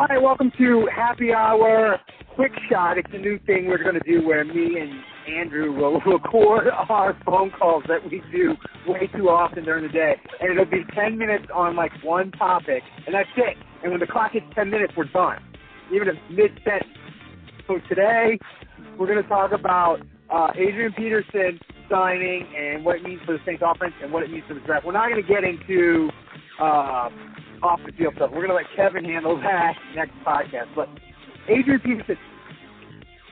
All right, welcome to Happy Hour Quick Shot. It's a new thing we're going to do where me and Andrew will record our phone calls that we do way too often during the day. And it'll be 10 minutes on like one topic, and that's it. And when the clock hits 10 minutes, we're done, even if mid sentence. So today, we're going to talk about uh, Adrian Peterson signing and what it means for the Saints offense and what it means for the draft. We're not going to get into uh, off the field stuff. We're going to let Kevin handle that next podcast. But Adrian Peterson,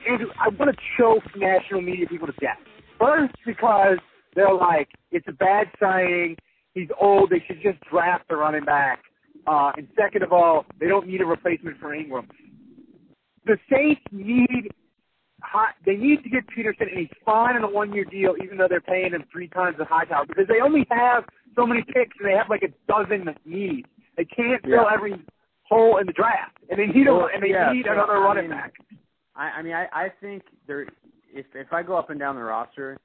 Andrew, I want to choke national media people to death. First, because they're like, it's a bad signing. He's old. They should just draft the running back. Uh, and second of all, they don't need a replacement for Ingram. The Saints need high, they need to get Peterson, and he's fine on a one-year deal, even though they're paying him three times the Hightower because they only have so many picks, and they have like a dozen needs. They can't fill Yeah. every hole in the draft, and they need Well, a and they yeah, need so, another I running mean, back. I, I mean, I, I think there. If if I go up and down the roster,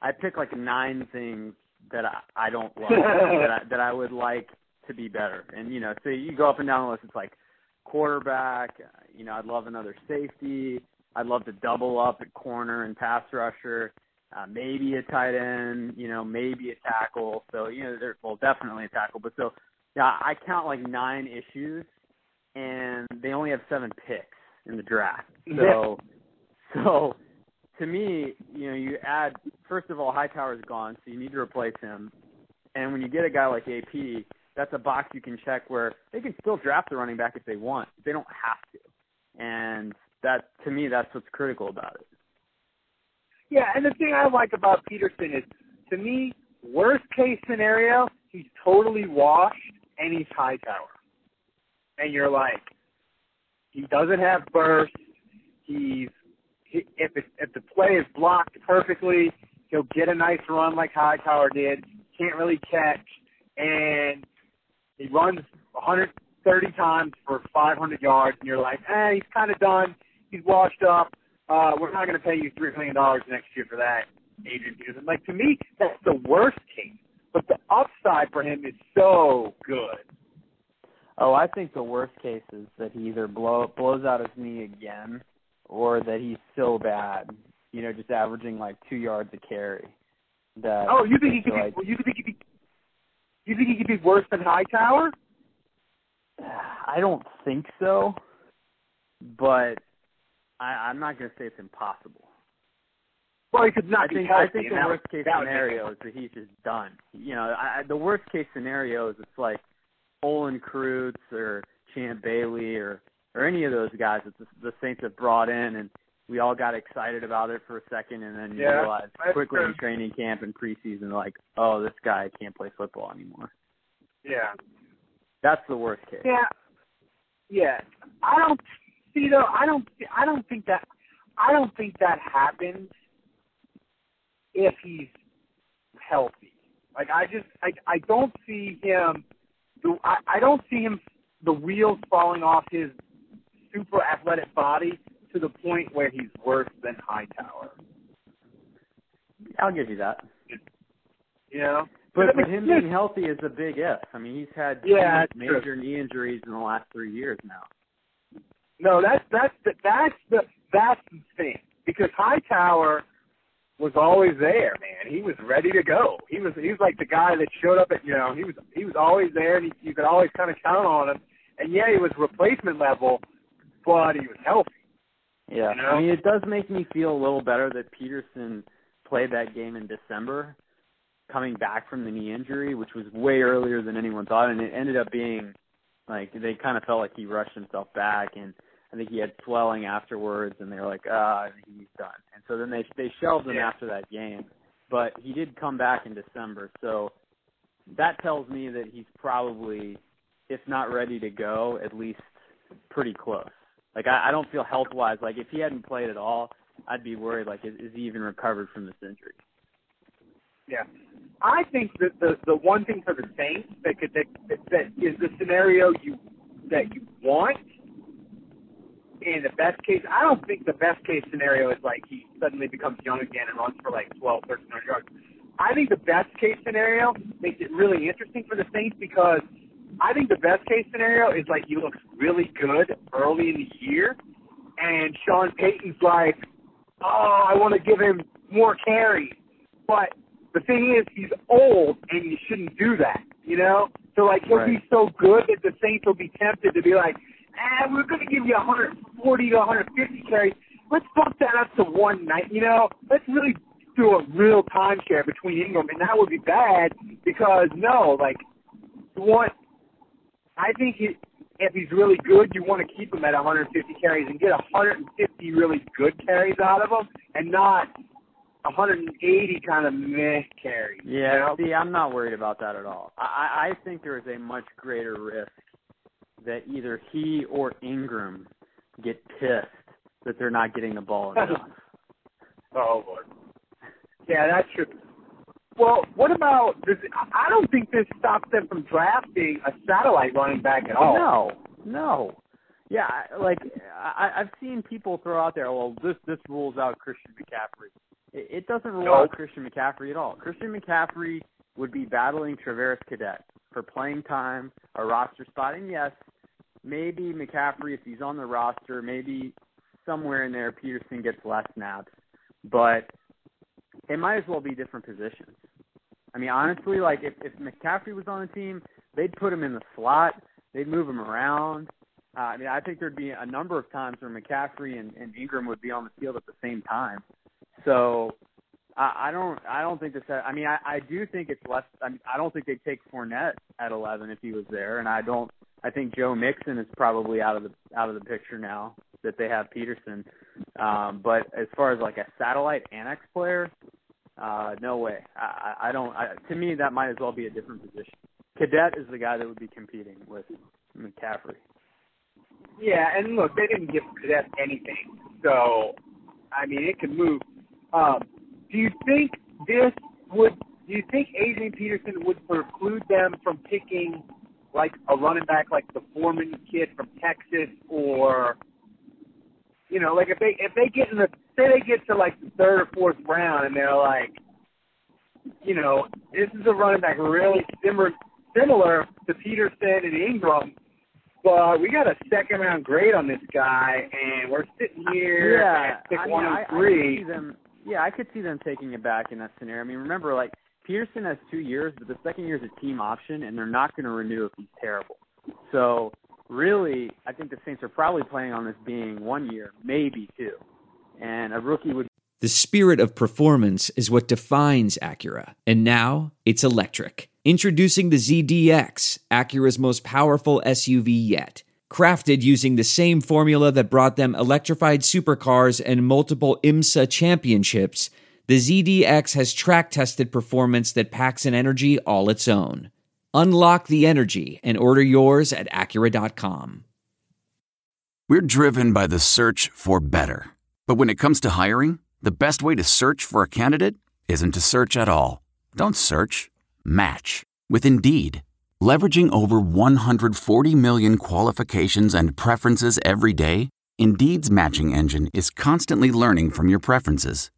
I pick like nine things that I, I don't like that I, that I would like to be better. And you know, so you go up and down the list. It's like quarterback. You know, I'd love another safety. I'd love to double up at corner and pass rusher. Uh, maybe a tight end. You know, maybe a tackle. So you know, there well definitely a tackle. But so yeah, I count like nine issues, and they only have seven picks in the draft. So, so to me, you know, you add first of all, Hightower's gone, so you need to replace him. And when you get a guy like AP, that's a box you can check where they can still draft the running back if they want. They don't have to. And that to me, that's what's critical about it. Yeah, and the thing I like about Peterson is, to me, worst case scenario, he's totally washed he's Hightower. And you're like, he doesn't have burst. He's he, if it, if the play is blocked perfectly, he'll get a nice run like Hightower did. Can't really catch, and he runs 130 times for 500 yards, and you're like, eh, he's kind of done. He's washed up. Uh, we're not going to pay you three million dollars next year for that, Adrian Peterson. Like to me, that's the worst case. But the upside for him is so good. Oh, I think the worst case is that he either blow blows out his knee again, or that he's so bad, you know, just averaging like two yards a carry. That Oh, you think he could like, be? You think he could be? You think he could be worse than Hightower? I don't think so, but I, I'm not going to say it's impossible. Well, he could not I think healthy. I think the worst case that would make scenario is that he's just done. You know, I, I- the worst case scenario is it's like Olin Kreutz or Champ Bailey or or any of those guys that the, the Saints have brought in, and we all got excited about it for a second, and then you realize quickly true. in training camp and preseason, like, oh, this guy can't play football anymore. Yeah. That's the worst case. Yeah. Yeah. I don't see though. I don't. I don't think that. I don't think that happens if he's healthy. Like I just. I. I don't see him. the- I. I don't see him. The wheels falling off his super athletic body to the point where he's worse than Hightower. I'll give you that. You know. But, I but mean, him being healthy is a big if. I mean, he's had Yeah, that's true. major knee injuries in the last three years now. No, that's that's the that's the that's the thing because Hightower was always there, man. He was ready to go. He was he was like the guy that showed up at you know he was he was always there and he, you could always kind of count on him. And yeah, he was replacement level, but he was healthy. Yeah, You know? I mean, it does make me feel a little better that Peterson played that game in December, coming back from the knee injury, which was way earlier than anyone thought, and it ended up being like they kind of felt like he rushed himself back, and I think he had swelling afterwards, and they were like, ah, he's done. And so then they they shelved him Yeah. after that game, but he did come back in December. So that tells me that he's probably, if not ready to go, at least pretty close. Like I, I don't feel health wise. Like if he hadn't played at all, I'd be worried. Like is, is he even recovered from this injury? Yeah. I think that the the one thing for the Saints that could that, that is the scenario you that you want in the best case. I don't think the best case scenario is like he suddenly becomes young again and runs for like 12, 1300 yards. I think the best case scenario makes it really interesting for the Saints because I think the best case scenario is like he looks really good early in the year, and Sean Payton's like, oh, I want to give him more carries, but the thing is, he's old, and you shouldn't do that, you know. So like he'll Right. be so good that the Saints will be tempted to be like, ah, we're going to give you 140 to 150 carries. Let's bump that up to one night, you know. Let's really do a real timeshare between Ingram, and that would be bad because no, like you want. I think he, if he's really good, you want to keep him at 150 carries and get 150 really good carries out of him, and not 180 kind of meh carries. you Yeah, know? see, I'm not worried about that at all. I I think there is a much greater risk that either he or Ingram get pissed that they're not getting the ball enough. Oh Lord. Yeah, that's true. Well, what about this? I don't think this stops them from drafting a satellite running back at all. No, no. Yeah, like I, I've seen people throw out there, well, this this rules out Christian McCaffrey. It, it doesn't rule No. out Christian McCaffrey at all. Christian McCaffrey would be battling Travaris Cadet for playing time, a roster spot, and yes, maybe McCaffrey, if he's on the roster, maybe somewhere in there Peterson gets less snaps, but it might as well be different positions. I mean, honestly, like if if McCaffrey was on the team, they'd put him in the slot, they'd move him around. Uh, I mean, I think there'd be a number of times where McCaffrey and, and Ingram would be on the field at the same time. So I, I don't, I don't think this. I mean, I, I do think it's less. I, mean, I don't think they'd take Fournette at 11 if he was there, and I don't. I think Joe Mixon is probably out of the out of the picture now that they have Peterson. Um, but as far as like a satellite annex player, uh, no way. I, I don't. I, to me, that might as well be a different position. Cadet is the guy that would be competing with McCaffrey. Yeah, and look, they didn't give Cadet anything, so I mean, it could move. Um, do you think this would? Do you think Adrian Peterson would preclude them from picking like a running back like the Foreman kid from Texas, or you know, like if they if they get in the say they get to like the third or fourth round and they're like, you know, this is a running back really similar similar to Peterson and Ingram, but we got a second round grade on this guy, and we're sitting here yeah, at pick I mean, one and I could oh three. see them. Yeah, I could see them taking it back in that scenario. I mean, remember, like Peterson has two years, but the second year is a team option, and they're not going to renew if he's terrible. So really, I think the Saints are probably playing on this being one year, maybe two, and a rookie would The spirit of performance is what defines Acura. And now it's electric. Introducing the ZDX, Acura's most powerful SUV yet. Crafted using the same formula that brought them electrified supercars and multiple IMSA championships, the ZDX has track tested performance that packs an energy all its own. Unlock the energy and order yours at Acura.com. We're driven by the search for better. But when it comes to hiring, the best way to search for a candidate isn't to search at all. Don't search, match with Indeed. Leveraging over 140 million qualifications and preferences every day, Indeed's matching engine is constantly learning from your preferences.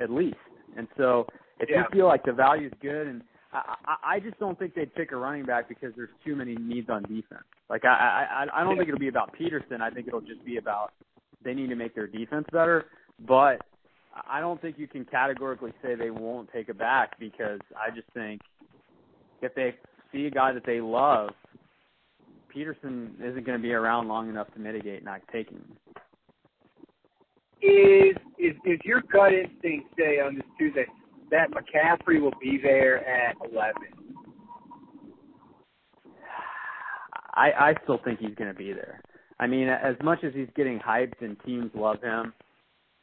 at least. And so if Yeah. you feel like the value's good, and I, I, I just don't think they'd pick a running back because there's too many needs on defense. Like I, I, I I don't think it'll be about Peterson. I think it'll just be about they need to make their defense better. But I don't think you can categorically say they won't take it back because I just think if they see a guy that they love, Peterson isn't going to be around long enough to mitigate not taking him. Is is is your gut instinct say on this Tuesday that McCaffrey will be there at eleven? I I still think he's going to be there. I mean, as much as he's getting hyped and teams love him,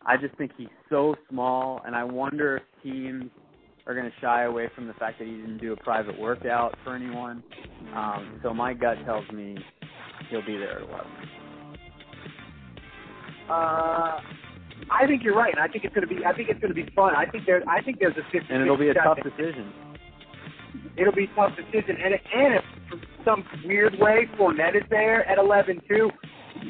I just think he's so small, and I wonder if teams are going to shy away from the fact that he didn't do a private workout for anyone. Um, so my gut tells me he'll be there at 11. Uh, I think you're right, I think it's going to be. I think it's going to be fun. I think there. I think there's a 50 And it'll be a tough decision. It'll be a tough decision, and and if some weird way Fournette is there at 11 too,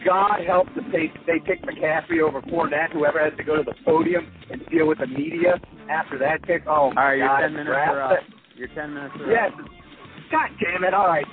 God help if they they pick McCaffrey over Fournette. Whoever has to go to the podium and deal with the media after that pick. Oh All right, my your 10 minutes are up. Your 10 minutes are Yes. up. God damn it! All right,